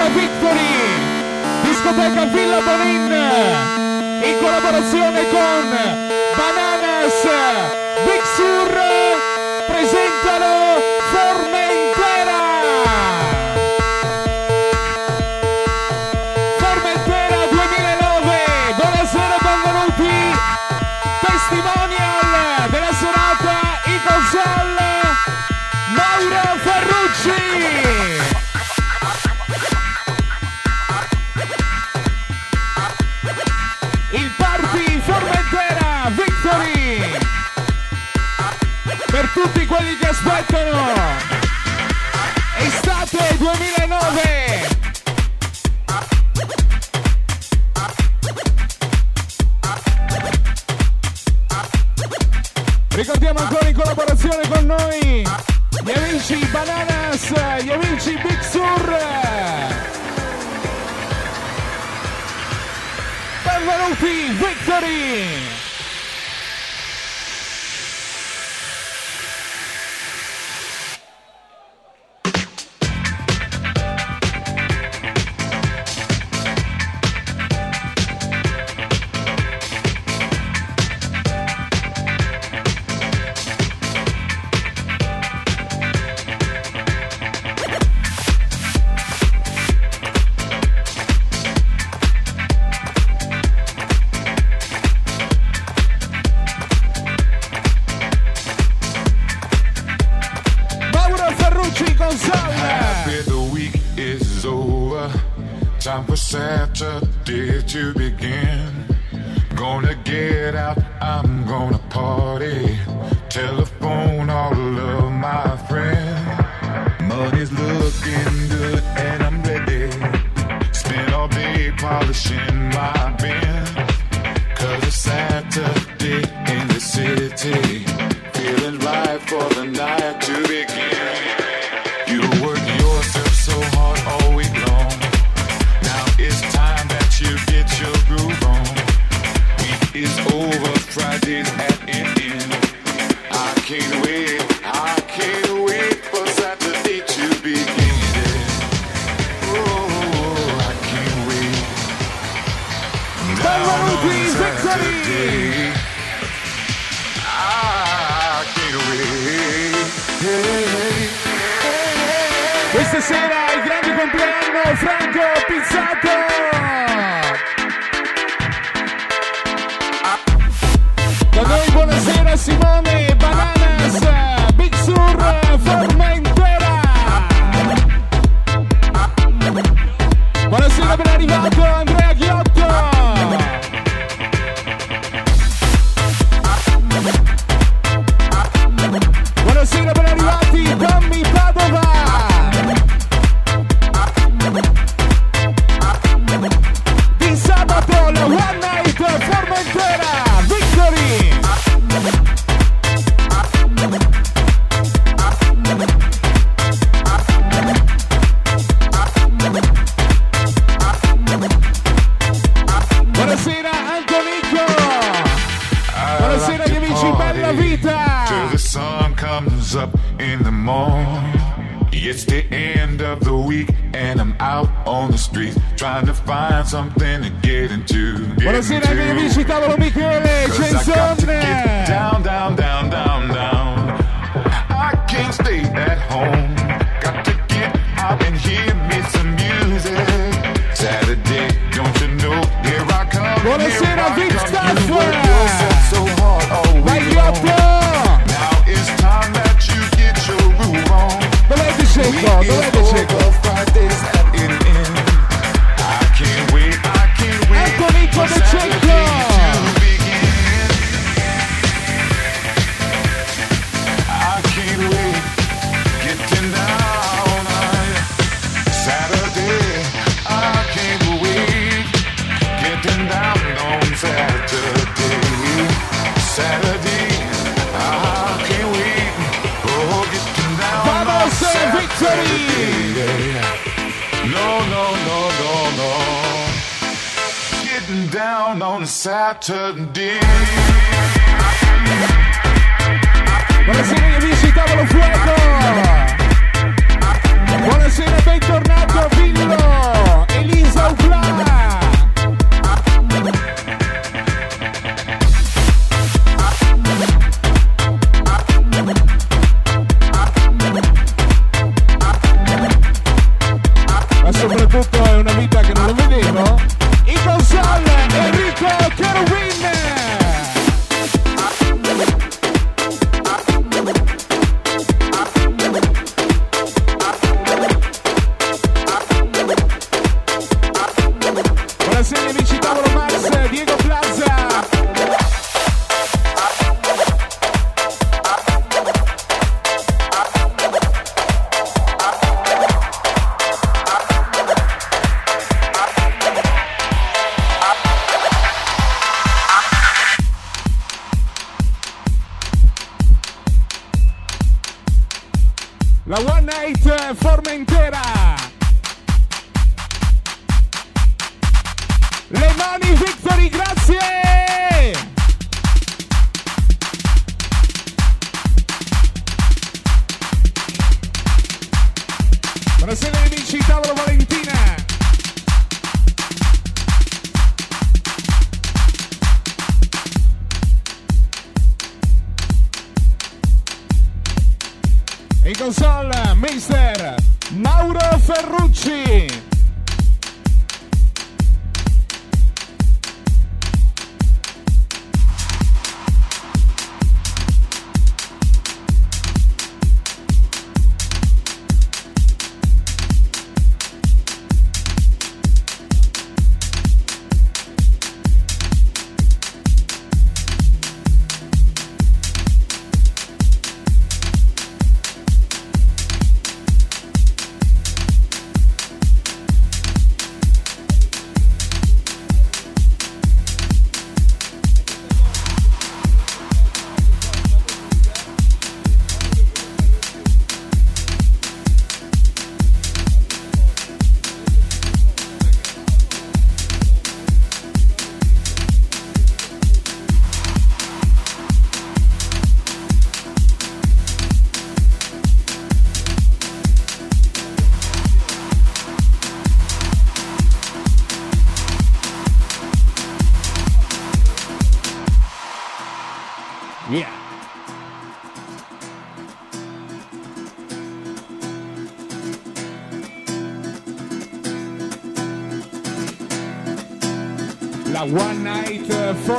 Discoteca Victory, Discoteca Villa Bonin, in collaborazione con Kollege Spalter! We.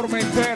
forma.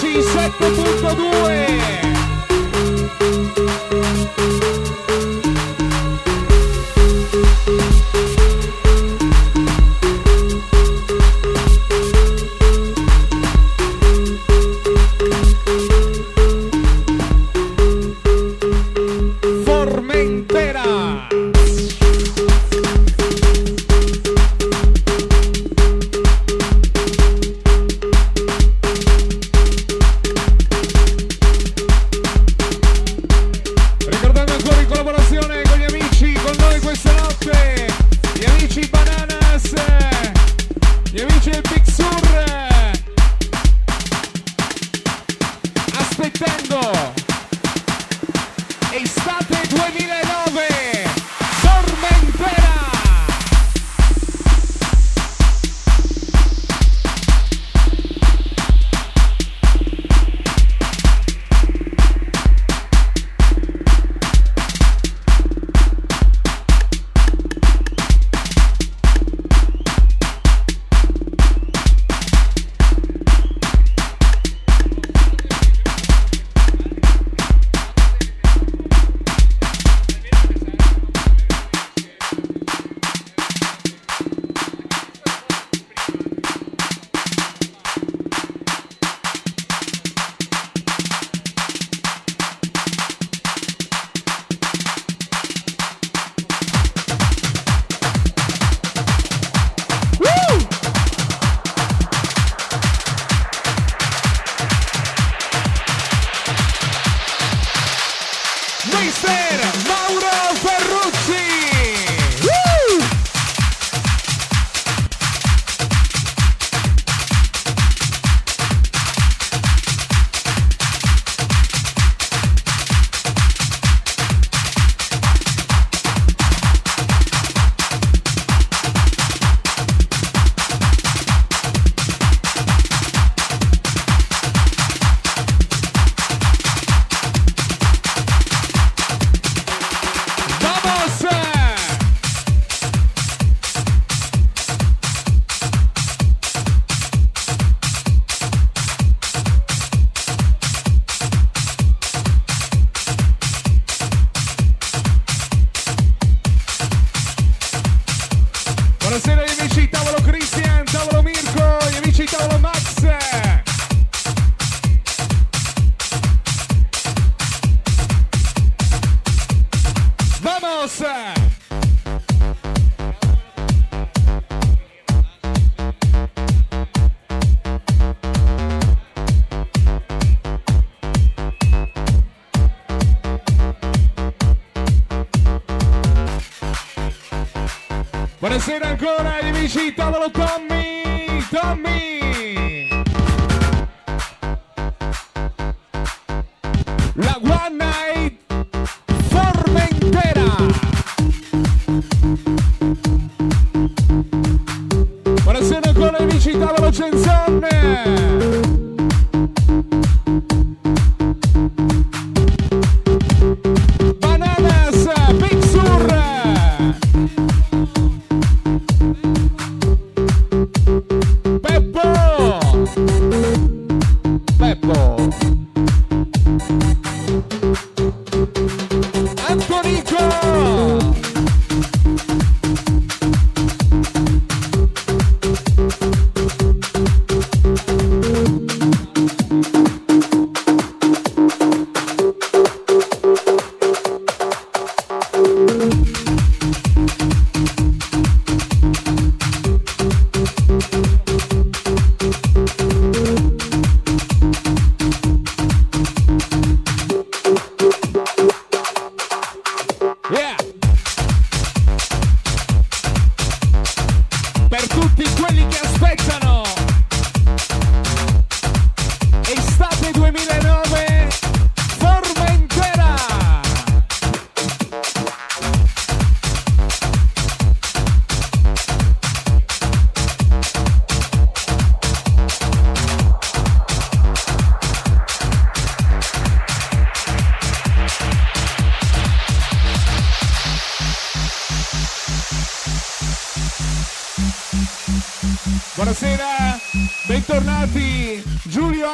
C7.2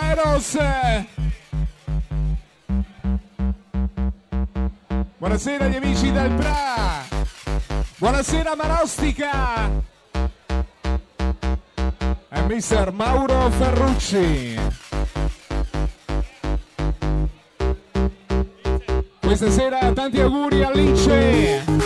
Kairos. Buonasera gli amici del Bra. Buonasera Marostica. E mister Mauro Ferrucci. Questa sera tanti auguri a Lince.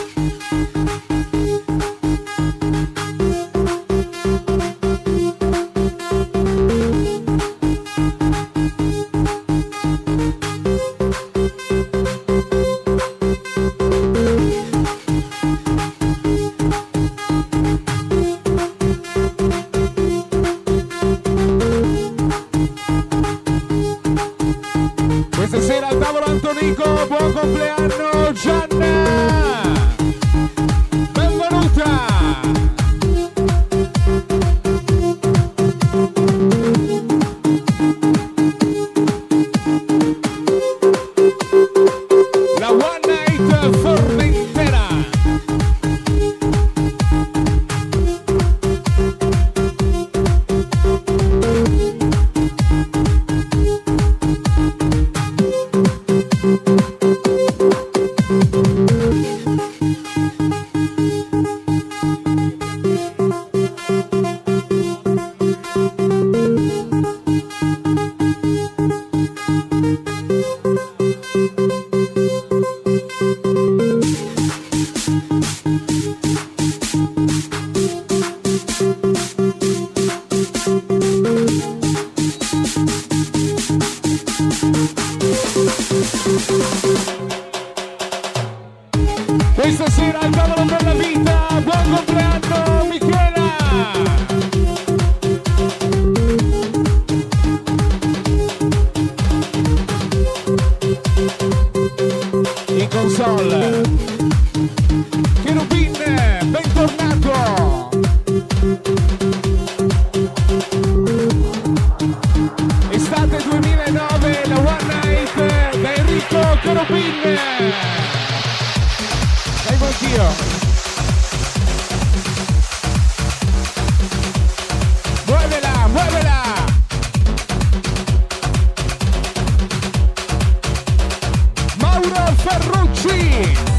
Machine.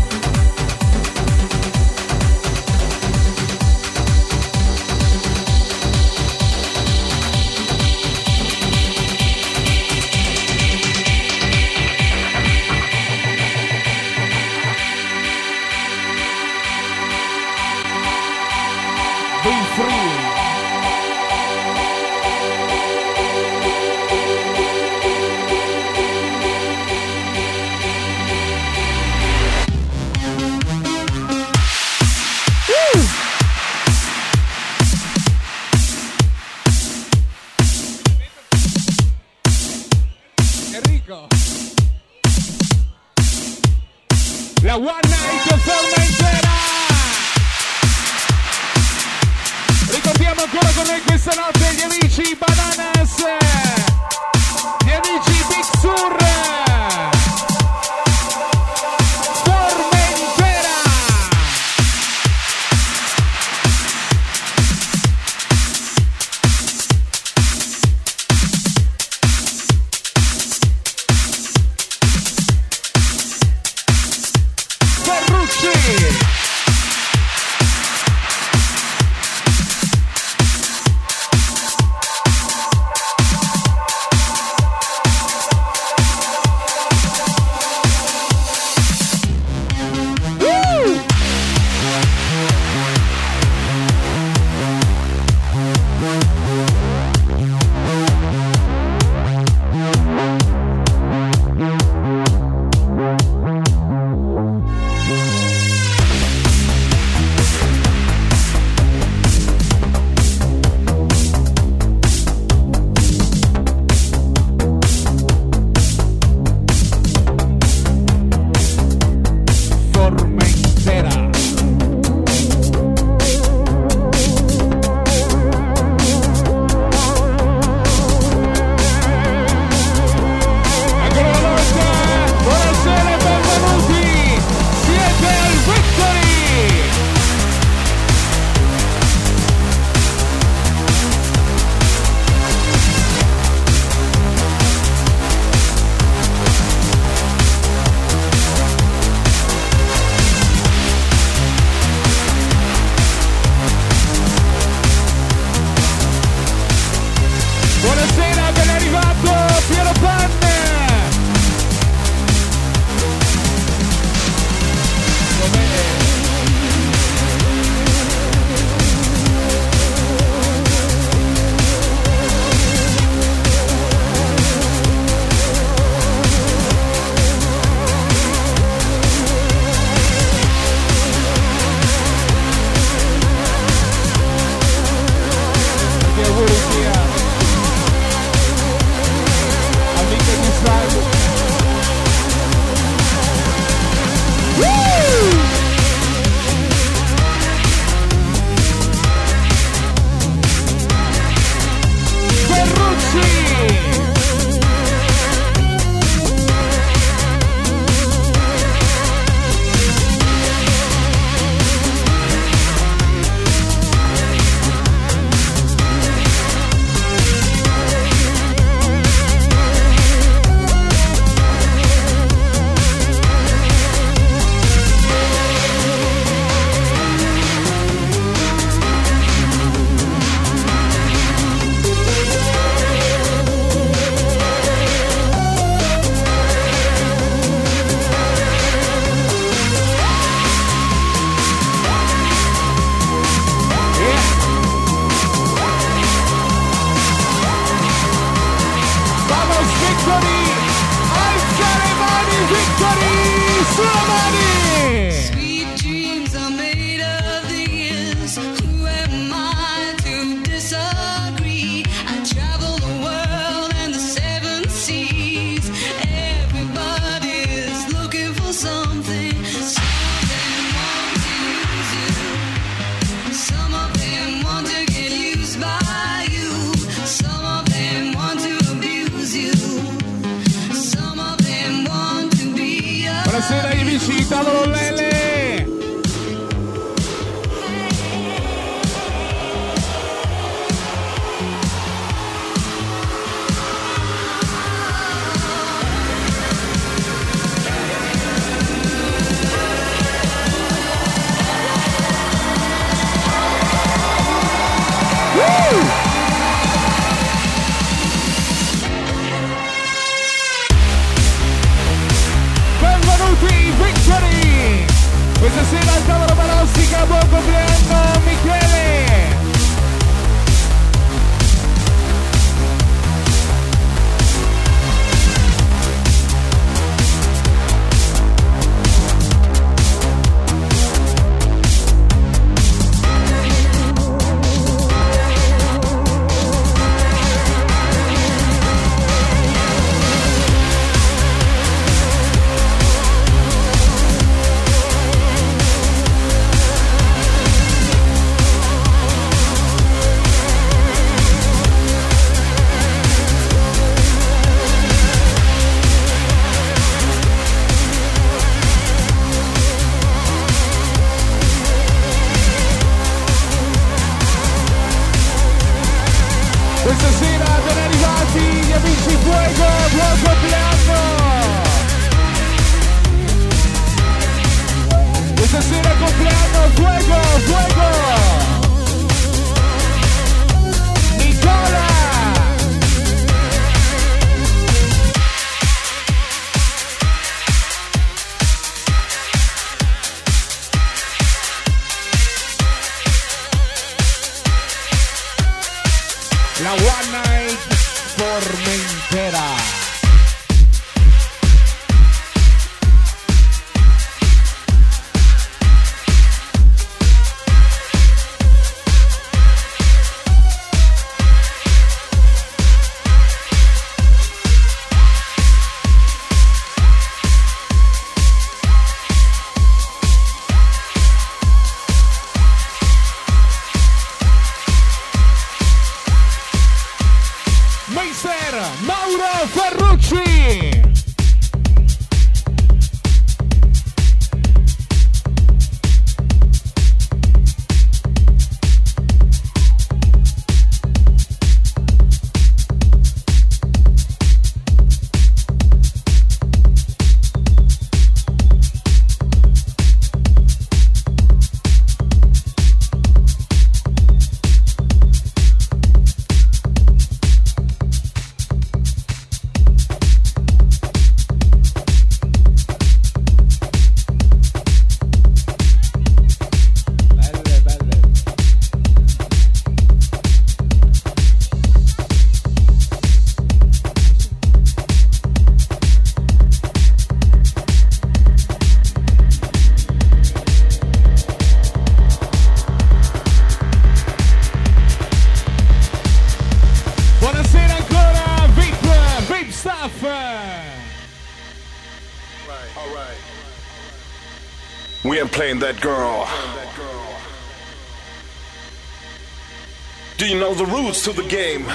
To the game.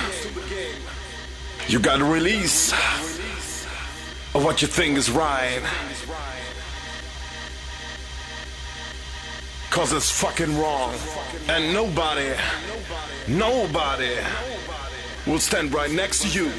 You gotta release of what you think is right. Cause it's fucking wrong. And nobody, nobody will stand right next to you.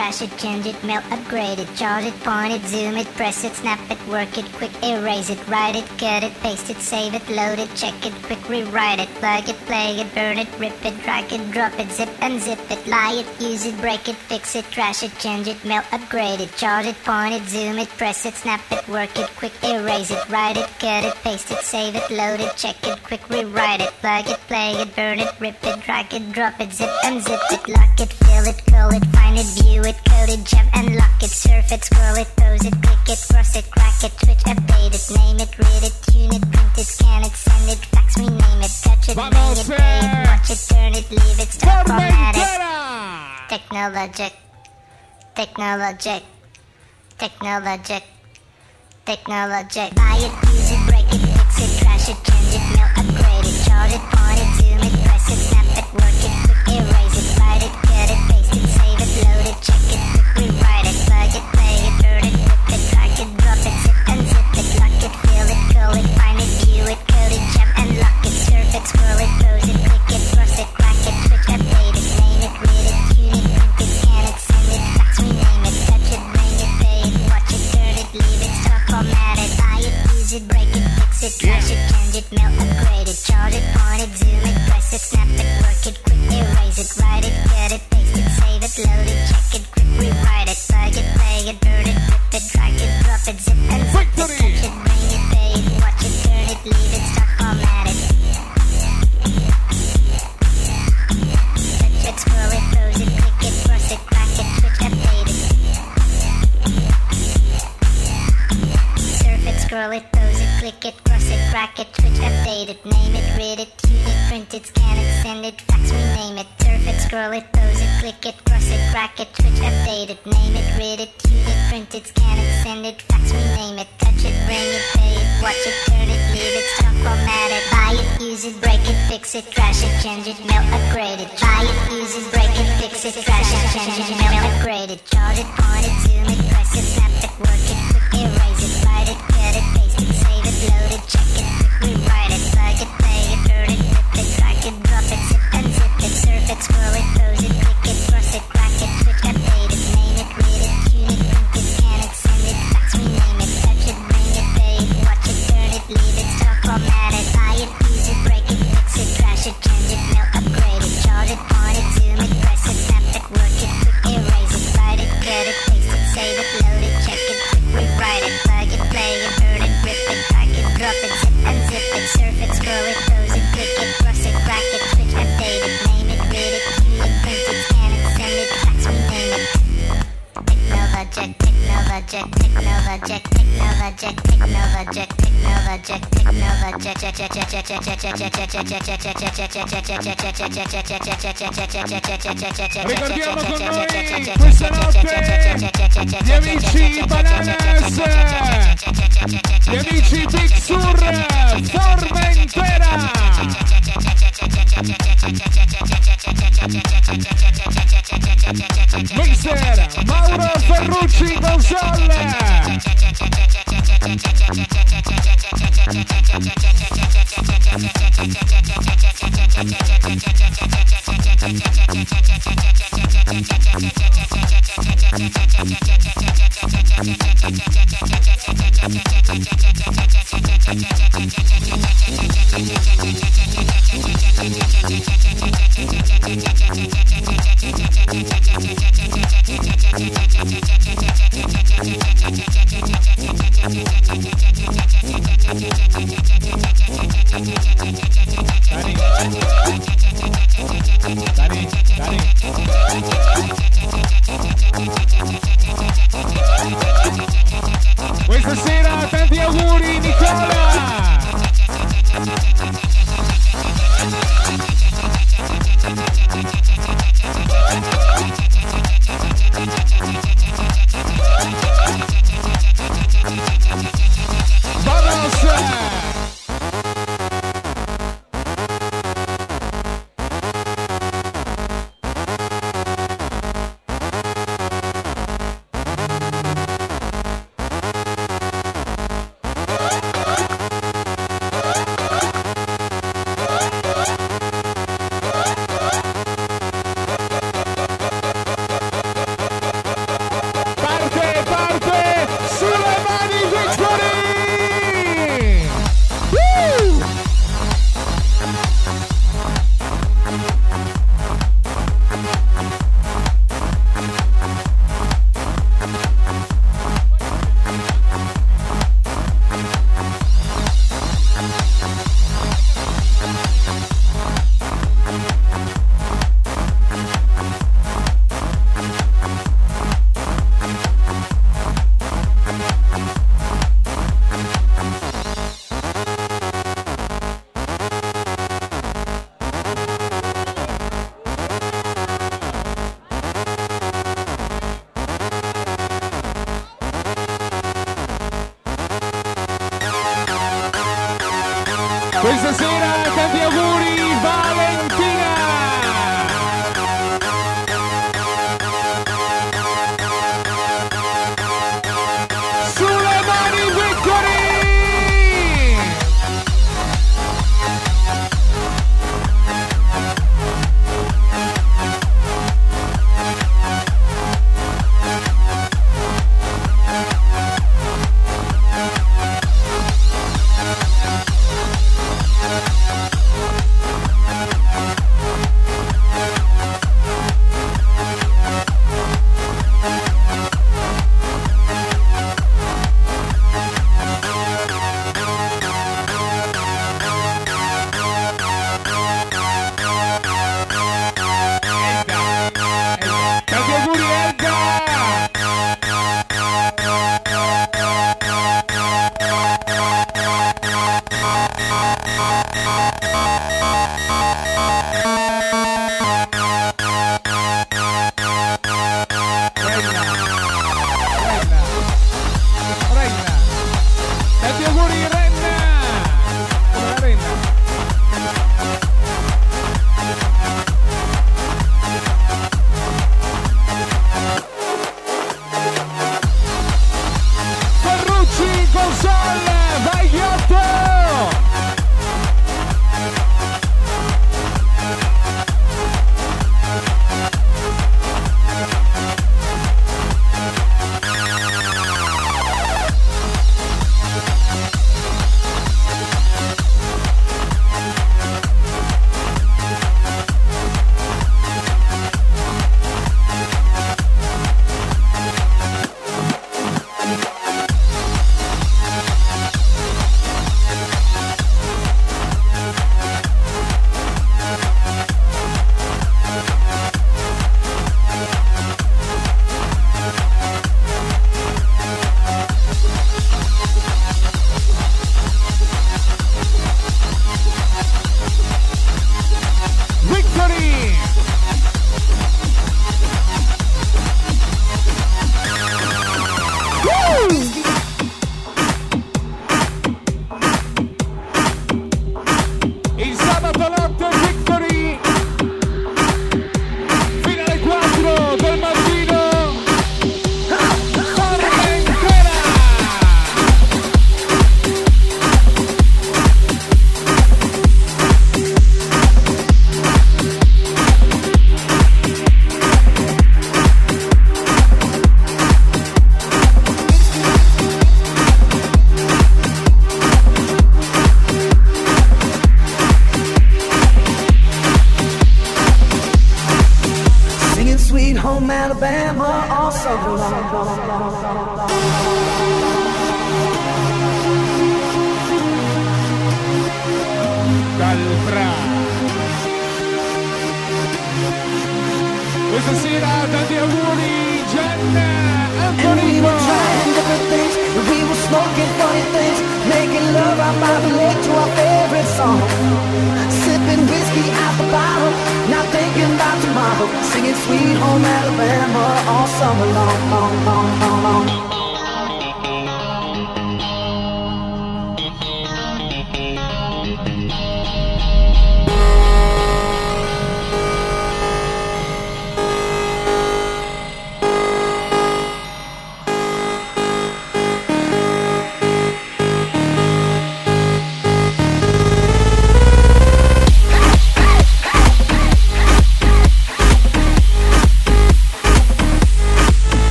Trash it, change it, mail, upgrade it, charge it, point it, zoom it, press it, snap it, work it, quick erase it, write it, cut it, paste it, save it, load it, check it, quick rewrite it, plug it, play it, burn it, rip it, drag it, drop it, zip and zip it, lie it, use it, break it, fix it, trash it, change it, mail, upgrade it, charge it, point it, zoom it, press it, snap it, work it, quick erase it, write it, cut it, paste it, save it, load it, check it, quick rewrite it, plug it, play it, burn it, rip it, drag it, drop it, zip and zip it, lock it, fill it, curl it, find it, view it, code it, jump and lock it, surf it, scroll it, pose it, click it, cross it, crack it, switch, update it, name it, read it, tune it, print it, scan it, send it, fax, rename it, touch it, bring it, pay it, watch it, turn it, leave it, stop, format it. Technologic, technologic, technologic, technologic. Buy it, use it, break it, fix it, trash it, change it, mail, upgrade it, chart it, point it, check it, quick Ricordiamo con noi questa notte gli amici Bananas, gli amici Big Sur, Formentera. Mixer Mauro Ferrucci Console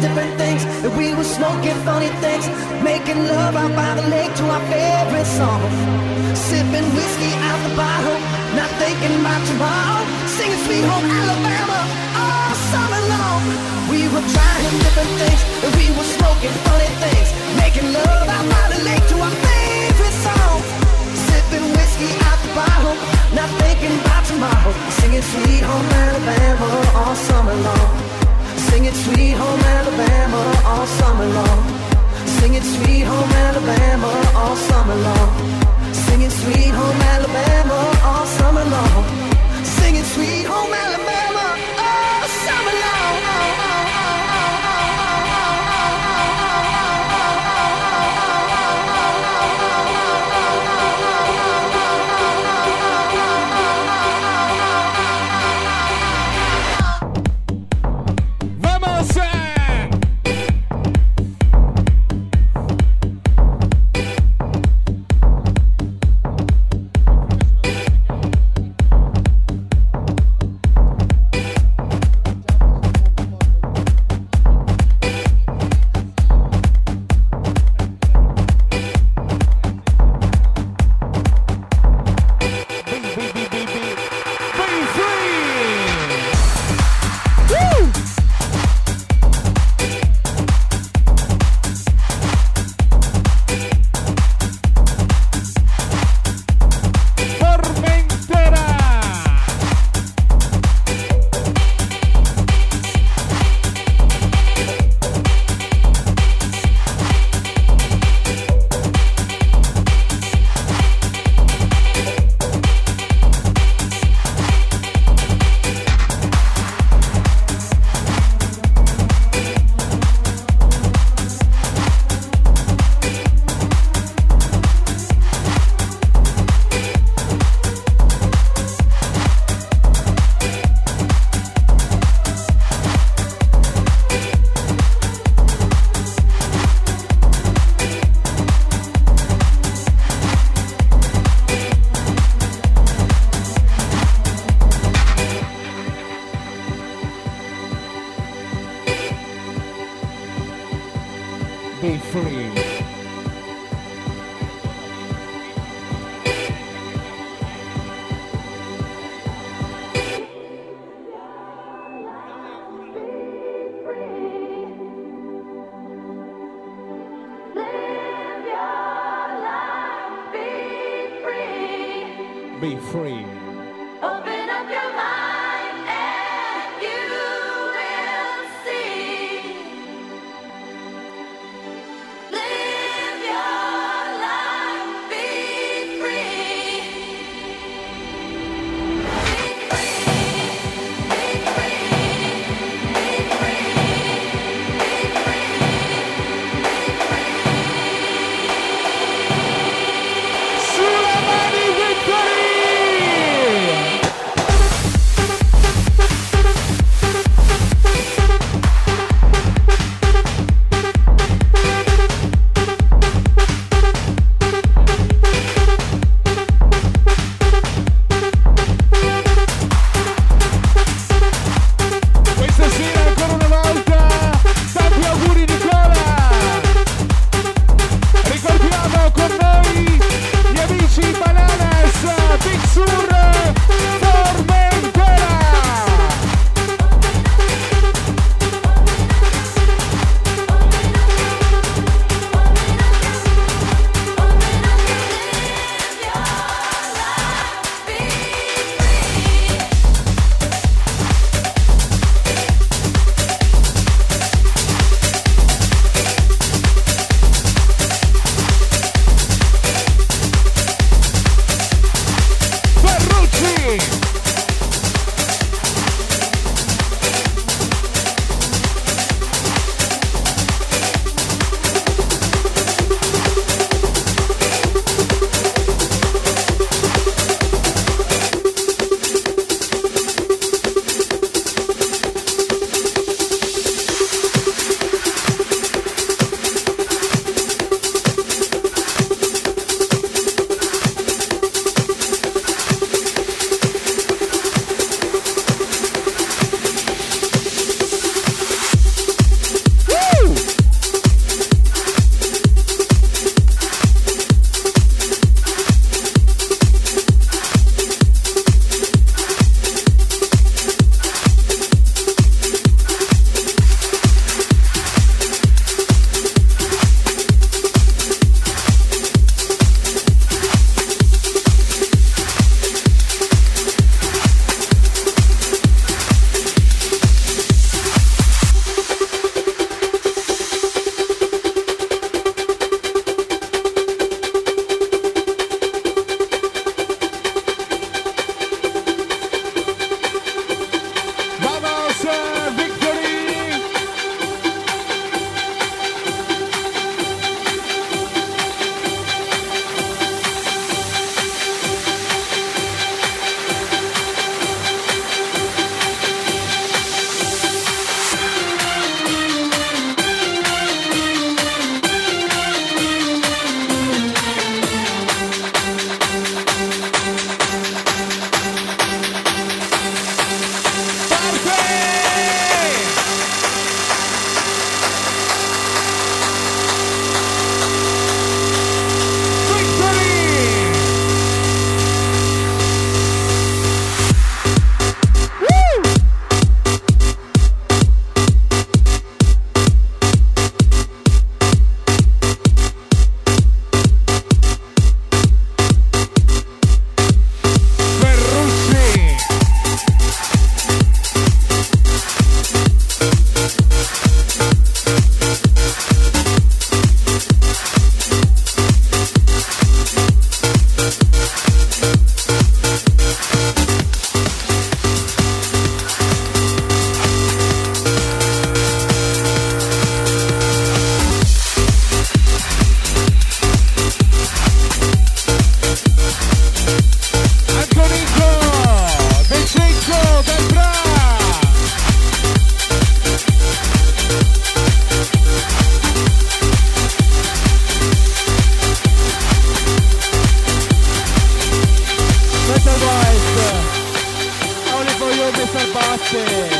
different things, and we were smoking funny things, making love out by the lake to our favorite song. Sipping whiskey out the bottle, not thinking about tomorrow, singing Sweet Home Alabama all summer long. We were trying different things, and we were smoking funny things, making love out by the lake to our favorite song. Sipping whiskey out the bottle, not thinking about tomorrow, singing Sweet Home Alabama all summer long. Singing Sweet Home Alabama all summer long. Singing Sweet Home Alabama all summer long. Singing Sweet Home Alabama all summer long. Singing Sweet Home Alabama all summer ¡Vamos! Mr. Boys Only for you Mr. Basti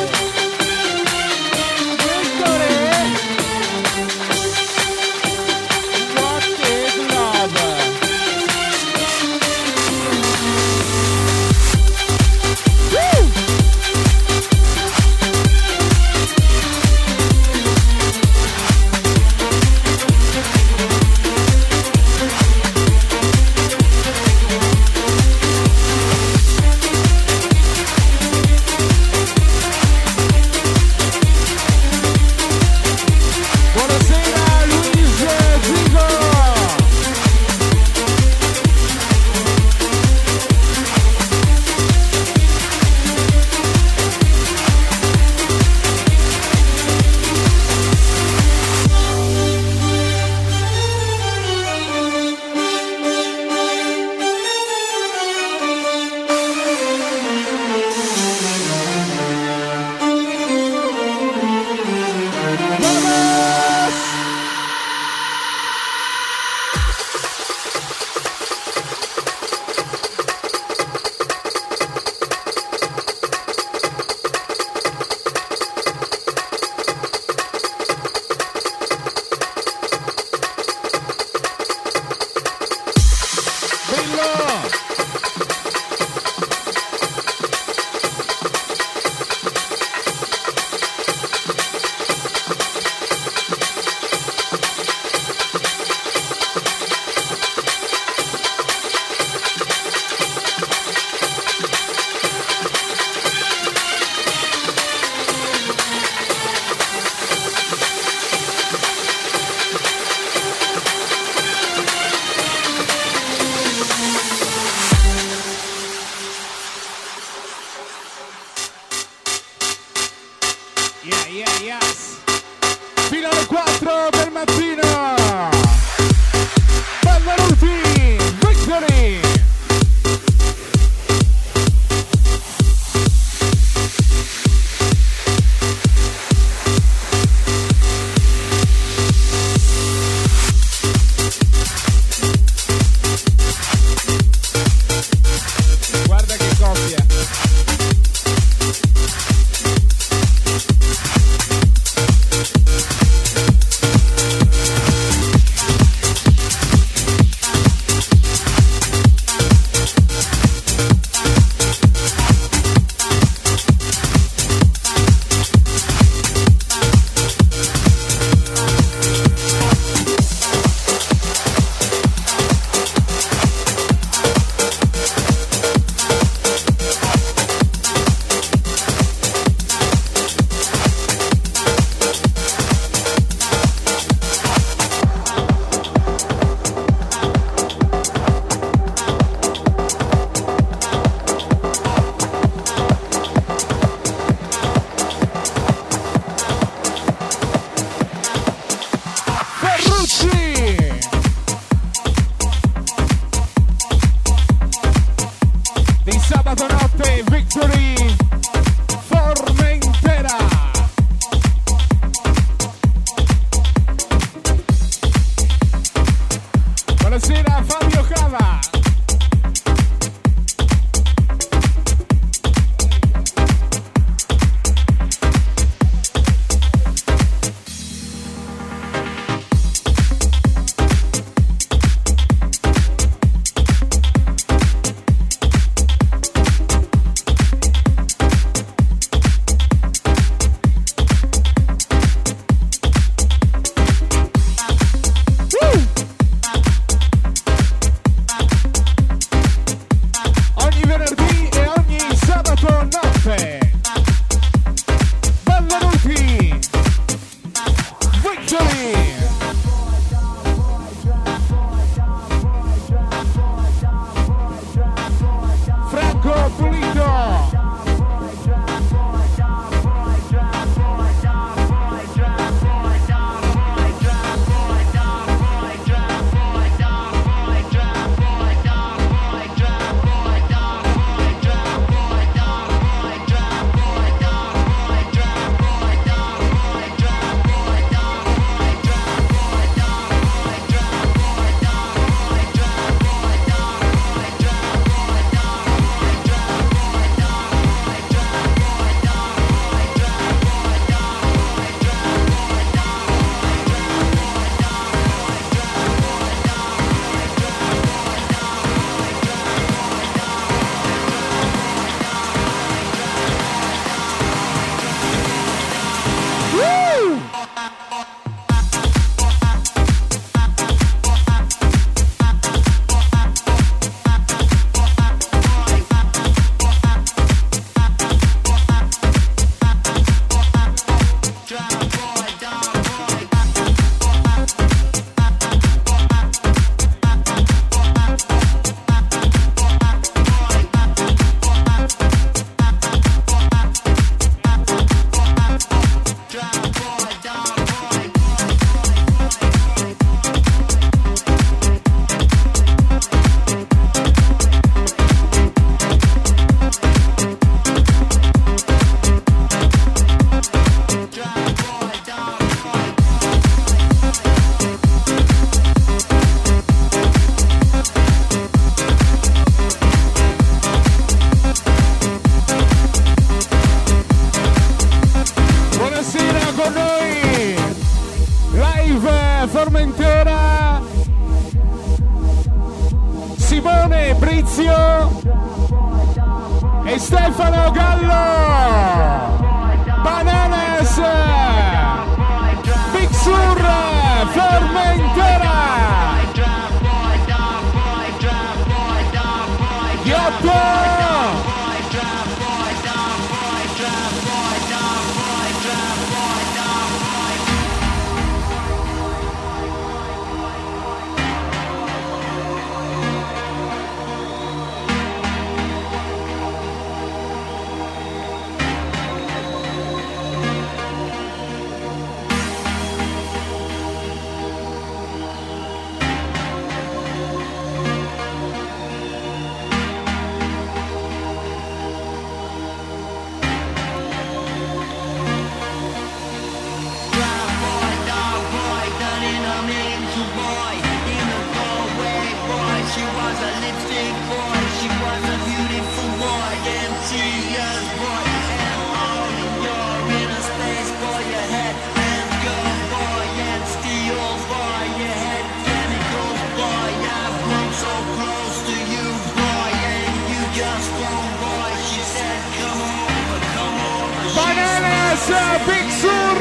Big Sur.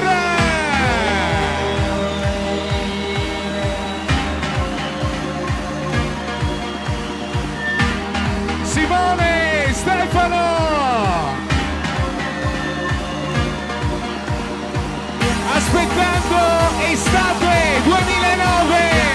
Simone, Stefano. Aspettando estate 2009.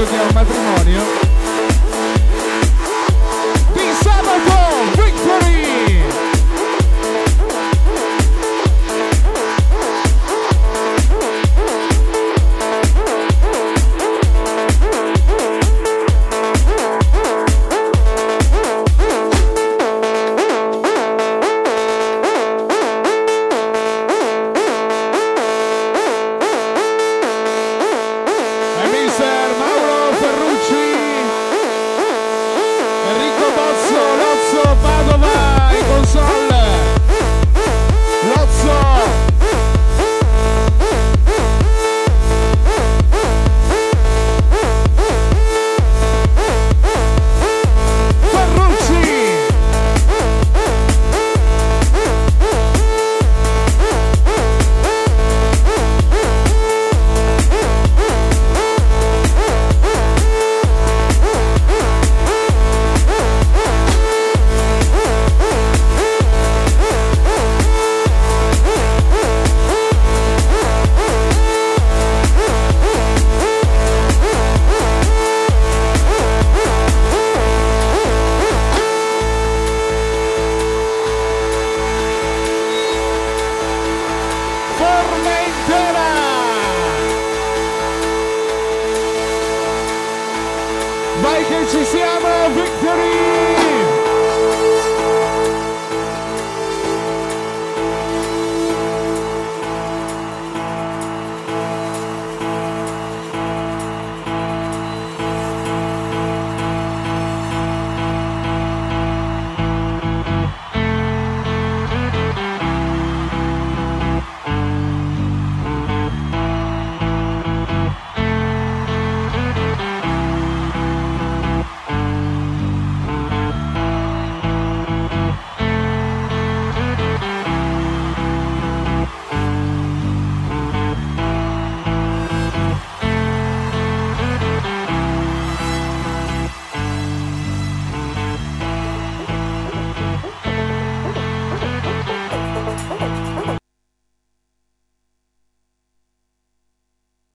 Deus é matrimônio.